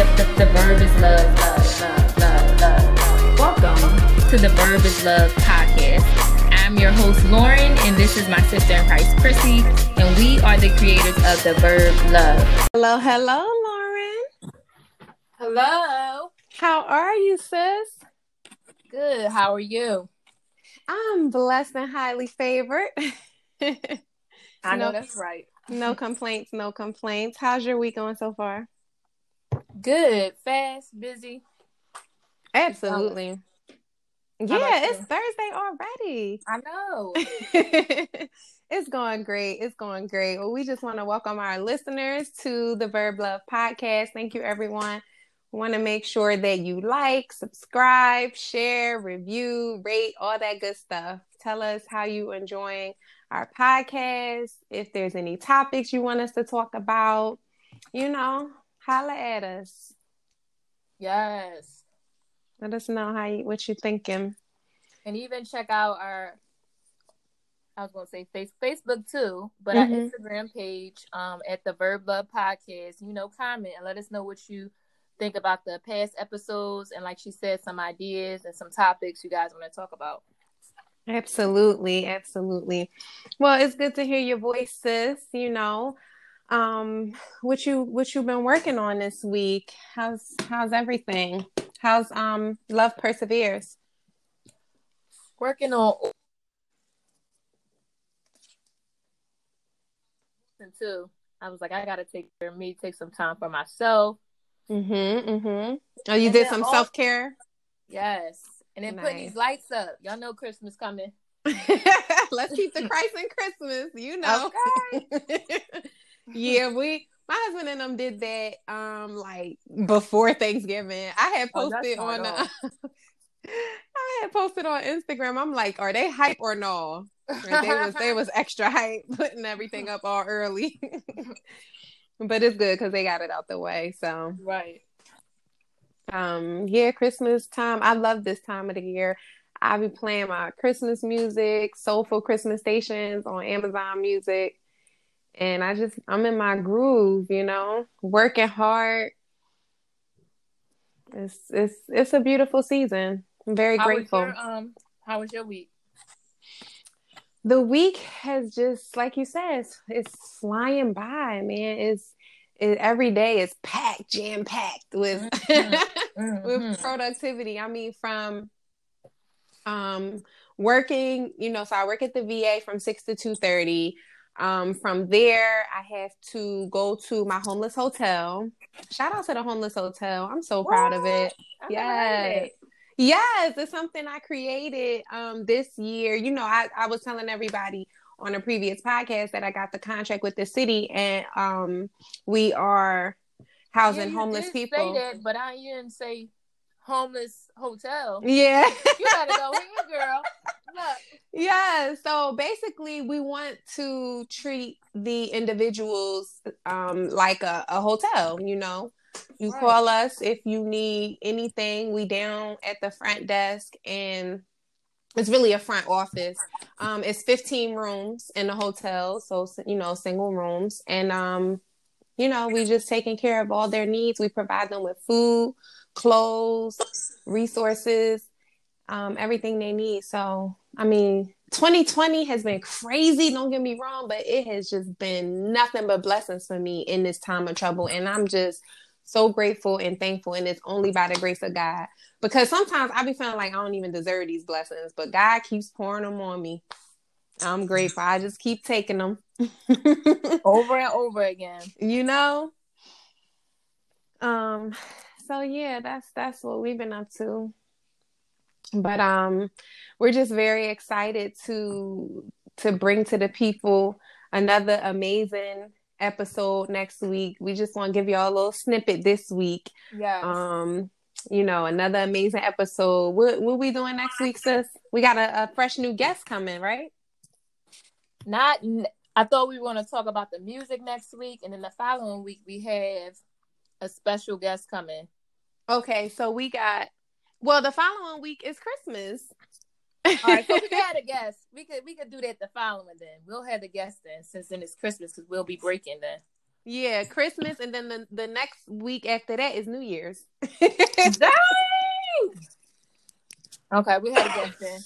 the, the, the verb is love, love, love, love, love. Welcome to the Verb is Love podcast. I'm your host, Lauren, and this is my sister in Christ, Chrissy, and we are the creators of the Verb Love. Hello, hello, Lauren. Hello. How are you, sis? Good. How are you? I'm blessed and highly favored. I know No- that's right. no complaints, no complaints. How's your week going so far? Good. Fast, busy. Absolutely. Um, about Yeah, it's you? Thursday already. I know. it's going great. It's going great. Well, we just want to welcome our listeners to the Verb Love podcast. Thank you, everyone. We want to make sure that you like, subscribe, share, review, rate, all that good stuff. Tell us how you enjoying our podcast. If there's any topics you want us to talk about, you know, holla at us. yes. Let us know how you, what you're thinking. And even check out our I was gonna say face Facebook too, but our Mhm. Instagram page um at the Verb Love Podcast. You know, comment and let us know what you think about the past episodes and like she said, some ideas and some topics you guys want to talk about. Absolutely, absolutely. Well, it's good to hear your voice, sis. You know, um, what you what you've been working on this week? How's how's everything? How's um love perseveres? Working on too. I was like, I gotta take care of me, take some time for myself. Mm-hmm. Mm-hmm. Oh, you And did some all- self care. Yes. And then putting Nice. these lights up. Y'all know Christmas coming. Let's keep the Christ in Christmas. You know. yeah, we. My husband and them did that um like before Thanksgiving. I had Oh, posted not on uh. I had posted on Instagram. I'm like, are they hype or no? They was they was extra hype, putting everything up all early. but it's good because they got it out the way. So right. um yeah, Christmas time. I love this time of the year. I be playing my Christmas music, soulful Christmas stations on Amazon Music. And I just I'm in my groove, you know, working hard. It's it's it's a beautiful season. I'm very How grateful. your um how was your week? the week has just like you said it's, flying by man it's it, every day is packed jam packed with Mhm. with productivity i mean from um working you know so i work at the va from 6 to 2.30 um from there i have to go to my homeless hotel shout out to the homeless hotel i'm so proud of it I never heard Yes. Yes, it's something I created um this year. You know, I, I was telling everybody on a previous podcast that I got the contract with the city and um we are housing Yeah, homeless people. Say that, but I didn't say homeless hotel. Yeah. You gotta go here, girl. Yeah. So basically we want to treat the individuals um like a, a hotel, you know. You Right. call us if you need anything. We down at the front desk and it's really a front office. Um, it's 15 rooms in the hotel, so you know, single rooms, and um, you know, we just taking care of all their needs. We provide them with food, clothes, resources, um, everything they need. So, I mean, 2020 has been crazy. Don't get me wrong, but it has just been nothing but blessings for me in this time of trouble, and I'm just so grateful and thankful, and it's only by the grace of God because sometimes I be feeling like I don't even deserve these blessings, but God keeps pouring them on me. I'm grateful. I just keep taking them. Over and over again. you know. Um. So yeah, that's that's what we've been up to. But um, we're just very excited to to bring to the people another amazing episode next week. We just want to give y'all a little snippet this week. Yeah. Um, you know, another amazing episode. What what we doing next week, sis? We got a, a fresh new guest coming, right? Not I thought we were gonna talk about the music next week, and then the following week we have a special guest coming. Okay, so we got well, the following week is Christmas. All right, so we have a guest. We could we could do that the following then. We'll have the guest then, since then it's Christmas, because we'll be breaking then. Yeah, Christmas, and then the, the next week after that is New Year's. Dang. Okay, we had a guest then.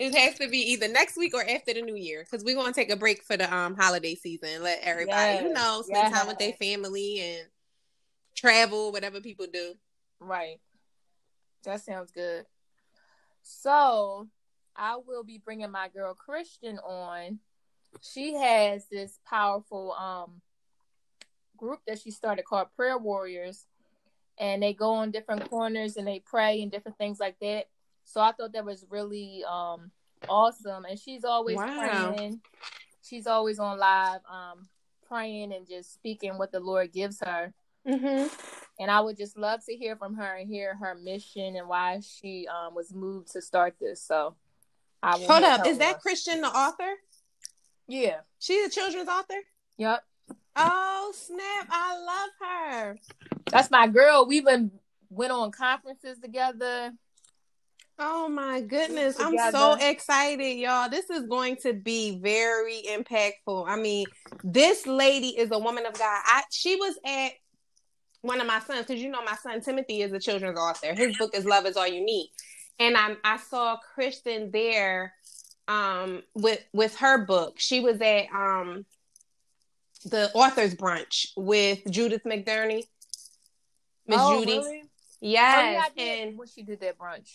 it has to be either next week or after the New Year because we're gonna take a break for the um holiday season. Let everybody, you know, spend time with their family and travel, whatever people do. Right. That sounds good. So, I will be bringing my girl Christian on. She has this powerful um group that she started called Prayer Warriors, and they go on different corners and they pray and different things like that. So I thought that was really um awesome, and she's always Wow. praying. She's always on live, um, praying and just speaking what the Lord gives her. Mm-hmm. And I would just love to hear from her and hear her mission and why she um was moved to start this. So I will Hold up, is that. Christian the author? yeah. She's a children's author. Yep. Oh snap! I love her. That's my girl. We've been went on conferences together. Oh my goodness. I'm so excited, y'all. This is going to be very impactful. I mean, this lady is a woman of God. I she was at one of my sons, because you know my son Timothy is a children's author. His book is Love is All You Need. And I I saw Kristen there um with with her book. She was at um the author's brunch with Judith McDurney. Miss oh, Judy. Really? Yes. oh, yeah, and when she did that brunch.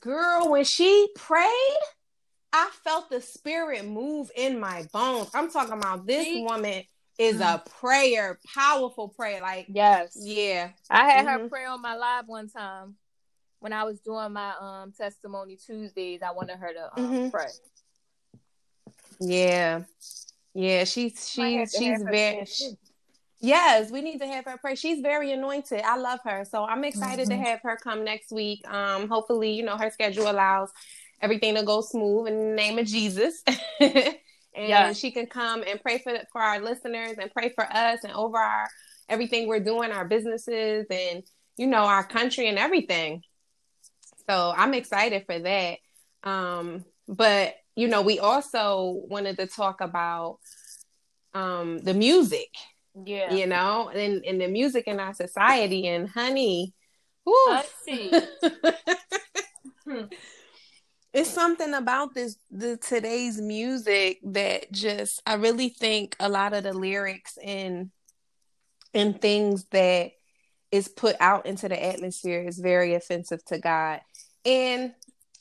Girl, when she prayed, I felt the spirit move in my bones. I'm talking about this See? woman is a prayer, powerful prayer. Like, Yes. yeah. I had her Mhm. pray on my live one time when I was doing my um testimony Tuesdays. I wanted her to um, Mhm. pray. Yeah. Yeah, she's Might she's she's very stand. Yes, we need to have her pray. She's very anointed. I love her. So I'm excited Mhm. to have her come next week. Um, hopefully, you know, her schedule allows everything to go smooth in the name of Jesus. and Yes. she can come and pray for for our listeners and pray for us and over our everything we're doing, our businesses and you know, our country and everything. So I'm excited for that. Um, but you know, we also wanted to talk about um the music Yeah. you know, and, and the music in our society. And honey, whew, Let's see. Hmm. It's something about this the today's music that just I really think a lot of the lyrics and and things that is put out into the atmosphere is very offensive to God. And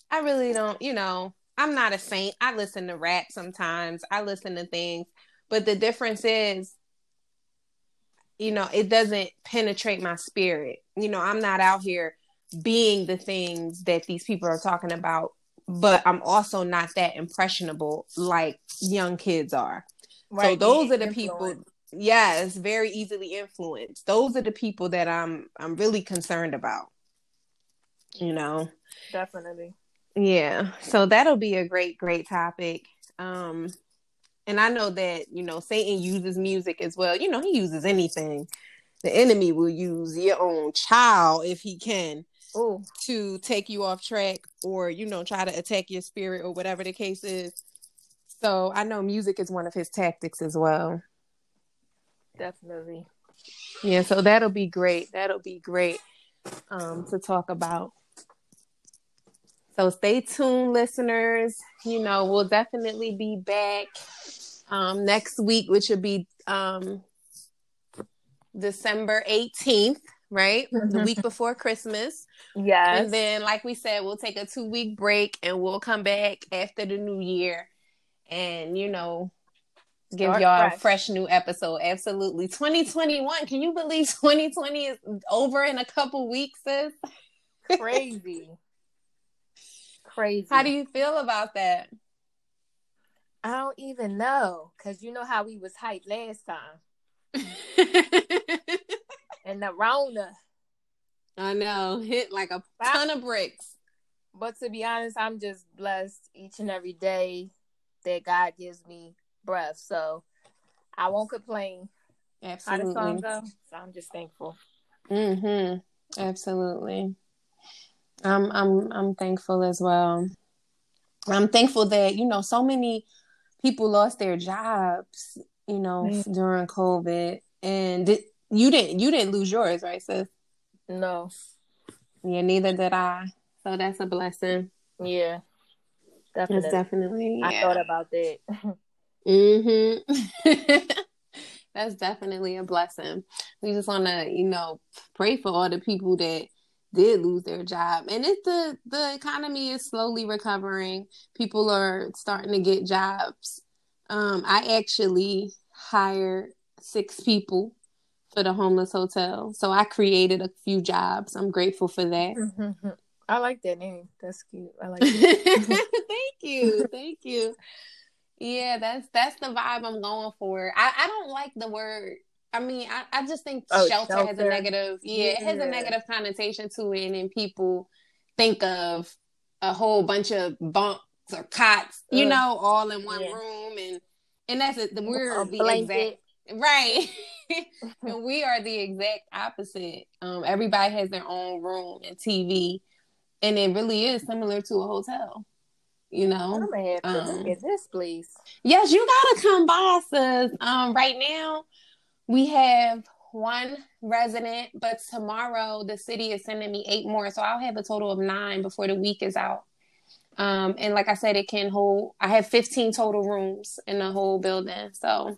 I really don't, you know, I'm not a saint. I listen to rap sometimes. I listen to things, but the difference is you know, it doesn't penetrate my spirit. You know, I'm not out here being the things that these people are talking about, but I'm also not that impressionable like young kids are. Right. so those are the people yes, very easily influenced. Those are the people that I'm I'm really concerned about. You know. Definitely. Yeah. So that'll be a great great topic. Um and I know that, you know, Satan uses music as well. You know, he uses anything. The enemy will use your own child if he can Oh, to take you off track or, you know, try to attack your spirit or whatever the case is. So I know music is one of his tactics as well. definitely. Yeah, so that'll be great. That'll be great um, to talk about. So stay tuned, listeners. You know, we'll definitely be back um, next week, which will be um, December 18th, right? The Mhm. week before Christmas. Yes. And then, like we said, we'll take a two week break and we'll come back after the new year and, you know, give Start y'all a fresh. fresh new episode. Absolutely. 2021. Can you believe 2020 is over in a couple weeks, sis? Crazy. Crazy. How do you feel about that? I don't even know. Cause you know how we was hyped last time. And the Rona. I know. Hit like a ton of bricks. But to be honest, I'm just blessed each and every day that God gives me breath. So I won't complain. How the song Absolutely. go? So I'm just thankful. Mm-hmm. Absolutely. I'm I'm I'm thankful as well. I'm thankful that, you know, so many people lost their jobs, you know, mm. during COVID. And did, you didn't you didn't lose yours, right, sis? No. Yeah, neither did I. So that's a blessing. Yeah. Definitely. That's definitely. Yeah. I thought about that. mm-hmm. that's definitely a blessing. We just want to, you know, pray for all the people that did lose their job, and it's the the economy is slowly recovering. People are starting to get jobs. Um, I actually hired six people for the homeless hotel, so I created a few jobs. I'm grateful for that. Mm-hmm. I like that name. That's cute. I like it. thank you. Thank you. Yeah, that's that's the vibe I'm going for. I, I don't like the word. I mean, I, I just think oh, shelter, shelter, has a negative yeah, yeah, it has a negative connotation to it and then people think of a whole bunch of bunks or cots, you mm. know, all in one yeah. room and and that's it. The we're the exact right. and we are the exact opposite. Um, everybody has their own room and TV and it really is similar to a hotel. You know, I'm gonna have to um, this, please. Yes, you gotta come by, sis. Um, right now we have one resident, but tomorrow the city is sending me eight more, so I'll have a total of nine before the week is out. Um, and like I said, it can hold. I have 15 total rooms in the whole building. So,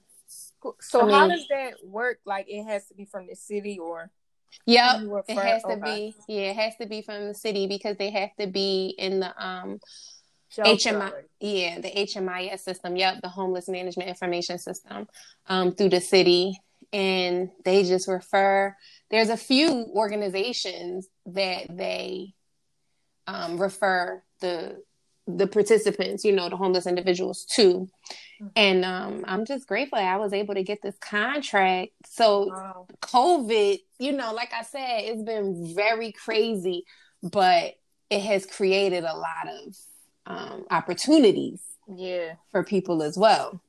so I mean, how does that work? Like, it has to be from the city, or Yep, it has to be. Yeah, it has to be from the city because they have to be in the um HMI. Yeah, the HMIS system. Yep, the Homeless Management Information System um, through the city, and they just refer. There's a few organizations that they um, refer the the participants, you know, the homeless individuals too. Mm-hmm. And um, I'm just grateful I was able to get this contract. So wow. COVID, you know, like I said, it's been very crazy, but it has created a lot of um, opportunities yeah for people as well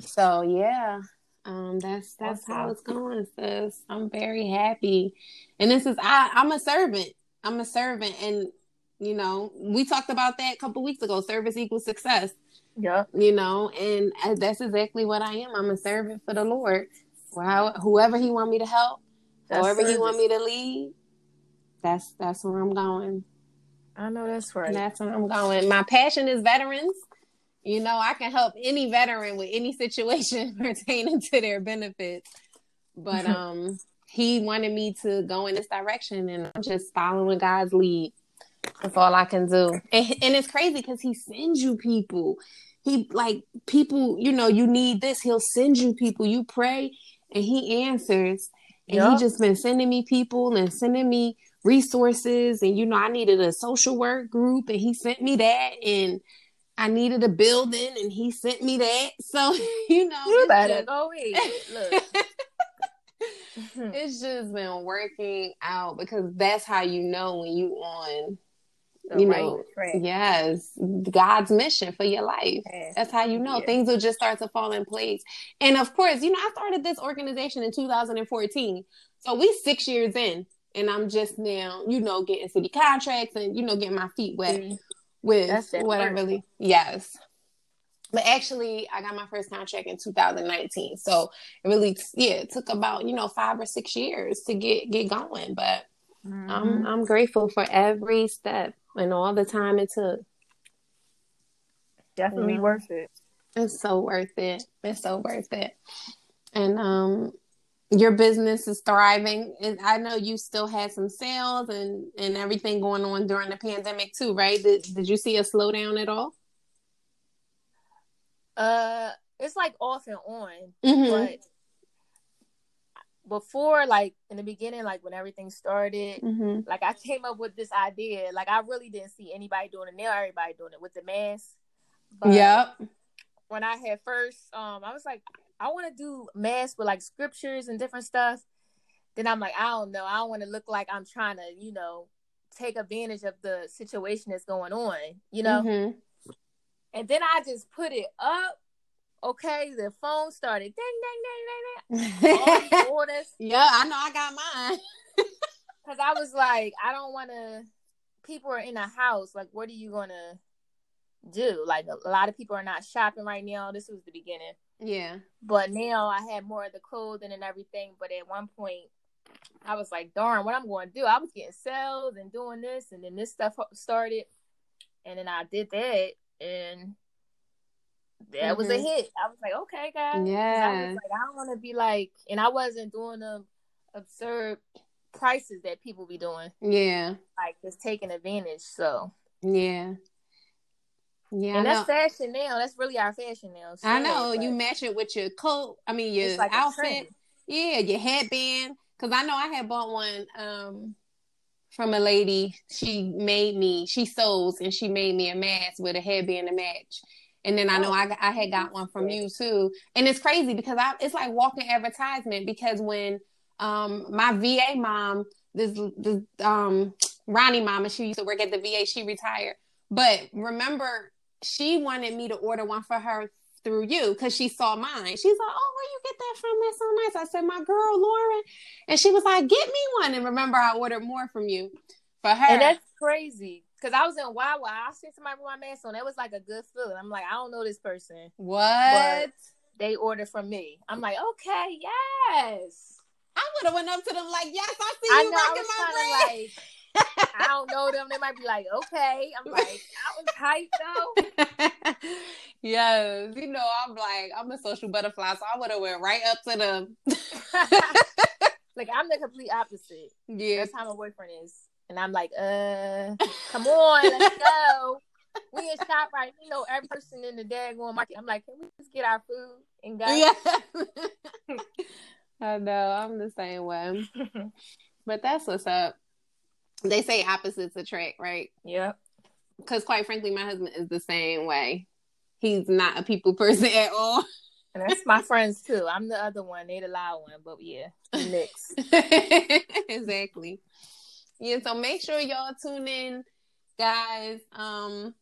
so yeah um that's that's awesome. how it's going sis i'm very happy and this is i i'm a servant i'm a servant and you know, we talked about that a couple weeks ago. Service equals success. Yeah. You know, and that's exactly what I am. I'm a servant for the Lord. Well, whoever He want me to help, that's however service. He want me to lead, that's that's where I'm going. I know that's right. That's where I'm going. My passion is veterans. You know, I can help any veteran with any situation pertaining to their benefits. But um he wanted me to go in this direction and I'm just following God's lead. That's all I can do. And, and it's crazy because he sends you people. He like people, you know, you need this. He'll send you people. You pray and he answers. And yep. he just been sending me people and sending me resources. And you know, I needed a social work group and he sent me that. And I needed a building and he sent me that. So, you know, you better just... go ahead. Look. it's just been working out because that's how you know when you on you know, yes, God's mission for your life. Yes. That's how you know things will just start to fall in place. And of course, you know, I started this organization in 2014. So we six years in, and I'm just now, you know, getting city contracts and you know, getting my feet wet mm-hmm. with That's what I really yes. But actually, I got my first contract in 2019. So it really, yeah, it took about you know five or six years to get get going. But mm-hmm. I'm I'm grateful for every step and all the time it took. Definitely know? worth it. It's so worth it. It's so worth it. And um your business is thriving. And I know you still had some sales and and everything going on during the pandemic too, right? Did did you see a slowdown at all? Uh it's like off and on. Mm-hmm. But before like in the beginning like when everything started mm-hmm. like i came up with this idea. Like i really didn't see anybody doing it. Now everybody doing it with the mask. But yep. when i had first um i was like i want to do masks with like scriptures and different stuff. Then i'm like i don't know. I don't want to look like i'm trying to you know take advantage of the situation that's going on you know? Mm-hmm. and then i just put it up Okay, the phone started ding ding ding ding ding. All orders. yeah, I know I got mine. Cause I was like, I don't want to. People are in a house. Like, what are you gonna do? Like, a, lot of people are not shopping right now. This was the beginning. Yeah. But now I had more of the clothing and everything. But at one point, I was like, darn, what I'm going to do? I was getting sales and doing this, and then this stuff started, and then I did that, and that mm-hmm. was a mm-hmm. hit. I was like, okay, guys. Yeah. I was like, I don't want to be like, and I wasn't doing the absurd prices that people be doing. Yeah. Like just taking advantage. So. Yeah. Yeah, and that's fashion now. That's really our fashion now. So I know you match it with your coat. I mean your like outfit. Yeah, your headband. Because I know I had bought one um, from a lady. She made me. She sews and she made me a mask with a headband to match. And then I know I, I had got one from you too. And it's crazy because I it's like walking advertisement because when um my VA mom, this this um Ronnie mama, she used to work at the VA, she retired. But remember, she wanted me to order one for her through you because she saw mine. She's like, "Oh, where you get that from? That's so nice." I said, "My girl Lauren," and she was like, "Get me one." And remember, I ordered more from you for her. And that's crazy because I was in Wawa. I seen somebody with my mask on. That was like a good feeling. I'm like, I don't know this person. What? they ordered from me. I'm like, okay, yes. I would have went up to them like, yes, I see I you know, rocking my brand. Like, I don't know them. They might be like, okay. I'm like, I was hyped though. yes, you know, I'm like, I'm a social butterfly, so I would have went right up to them. like I'm the complete opposite. Yeah, that's how my boyfriend is, and I'm like, uh, come on, let's go. We in shop right, you know, every person in the daggone market. I'm like, can we just get our food and go? Yeah. I know, I'm the same way. but that's what's up they say opposites attract, right? Yep. Because quite frankly, my husband is the same way. He's not a people person at all. And that's my friends too. I'm the other one. They the loud one, but yeah, mix. exactly. Yeah, so make sure y'all tune in, guys. Um,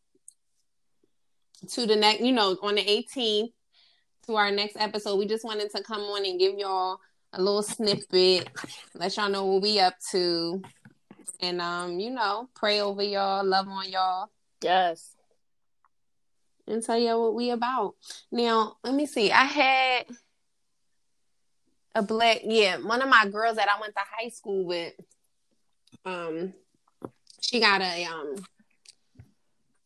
to the next, you know, on the 18th to our next episode. We just wanted to come on and give y'all a little snippet, let y'all know what we up to and um, you know, pray over y'all, love on y'all. Yes. And tell y'all what we about. Now, let me see. I had a black, yeah, one of my girls that I went to high school with. Um, she got a um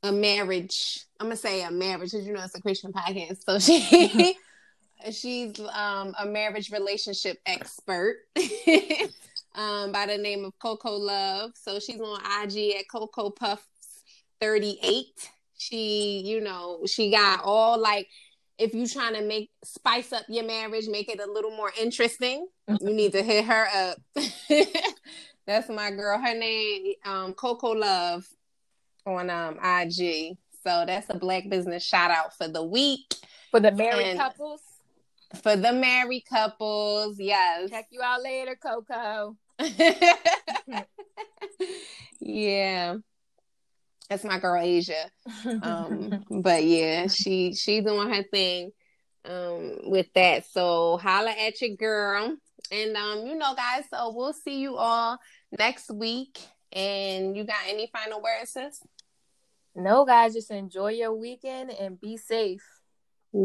a marriage. I'm gonna say a marriage because you know it's a Christian podcast. So she she's um a marriage relationship expert. um, by the name of Coco Love. So she's on IG at Coco Puffs 38. She, you know, she got all like if you're trying to make spice up your marriage, make it a little more interesting, you need to hit her up. That's my girl. Her name um Coco Love on um IG. So that's a black business shout out for the week. For the married and couples for the married couples. Yes. Check you out later, Coco. yeah. That's my girl Asia. Um, but yeah, she she doing her thing um with that. So holla at your girl. And um, you know, guys, so we'll see you all next week. And you got any final words, sis? No, guys, just enjoy your weekend and be safe.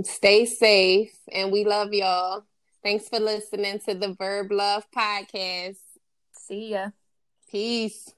Stay safe, and we love y'all. Thanks for listening to the Verb Love Podcast. See ya. Peace.